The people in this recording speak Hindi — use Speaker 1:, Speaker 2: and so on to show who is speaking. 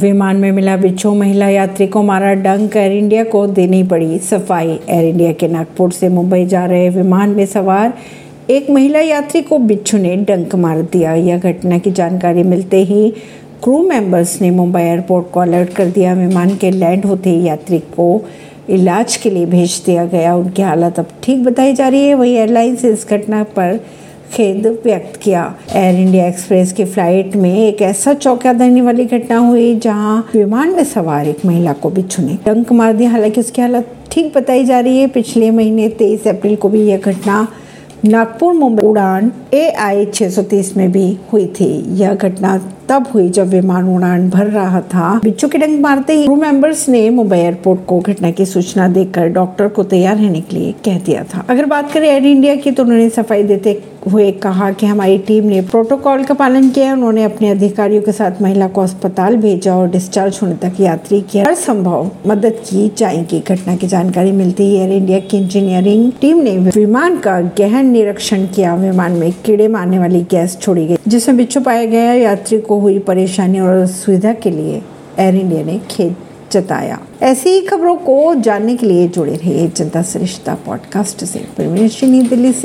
Speaker 1: विमान में मिला बिच्छू। महिला यात्री को मारा डंक। एयर इंडिया को देनी पड़ी सफ़ाई। एयर इंडिया के नागपुर से मुंबई जा रहे विमान में सवार एक महिला यात्री को बिच्छू ने डंक मार दिया। यह घटना की जानकारी मिलते ही क्रू मेंबर्स ने मुंबई एयरपोर्ट को अलर्ट कर दिया। विमान के लैंड होते ही यात्री को इलाज के लिए भेज दिया गया। उनकी हालत अब ठीक बताई जा रही है। वही एयरलाइंस इस घटना पर खेद व्यक्त किया। एयर इंडिया एक्सप्रेस की फ़्लाइट में एक ऐसा चौका देने वाली घटना हुई जहाँ विमान में सवार एक महिला को भी छुने डंक मार दिया हालाँकि उसकी हालत ठीक बताई जा रही है। पिछले महीने तेईस अप्रैल को भी यह घटना नागपुर, मुंबई उड़ान ए आई में भी हुई थी। यह घटना तब हुई जब विमान उड़ान भर रहा था। बिच्छू के डंग मारते ही क्रू मेंबर्स ने मुंबई एयरपोर्ट को घटना की सूचना देकर डॉक्टर को तैयार रहने के लिए कह दिया था। अगर बात करें एयर इंडिया की तो उन्होंने सफ़ाई देते हुए कहा कि हमारी टीम ने प्रोटोकॉल का पालन किया उन्होंने अपने अधिकारियों के साथ महिला को अस्पताल भेजा और डिस्चार्ज होने तक यात्री की हर संभव मदद की जाएगी। घटना की जानकारी मिलती ही एयर इंडिया की इंजीनियरिंग टीम ने विमान का गहन निरीक्षण किया। विमान में कीड़े मारने वाली गैस छोड़ी गई, जिसमें बिच्छू पाया गया यात्री को हुई परेशानी और सुविधा के लिए एयर इंडिया ने खेद जताया। ऐसी ही खबरों को जानने के लिए जुड़े रहिए जनता सरिश्ता पॉडकास्ट से। परमेश नई दिल्ली से।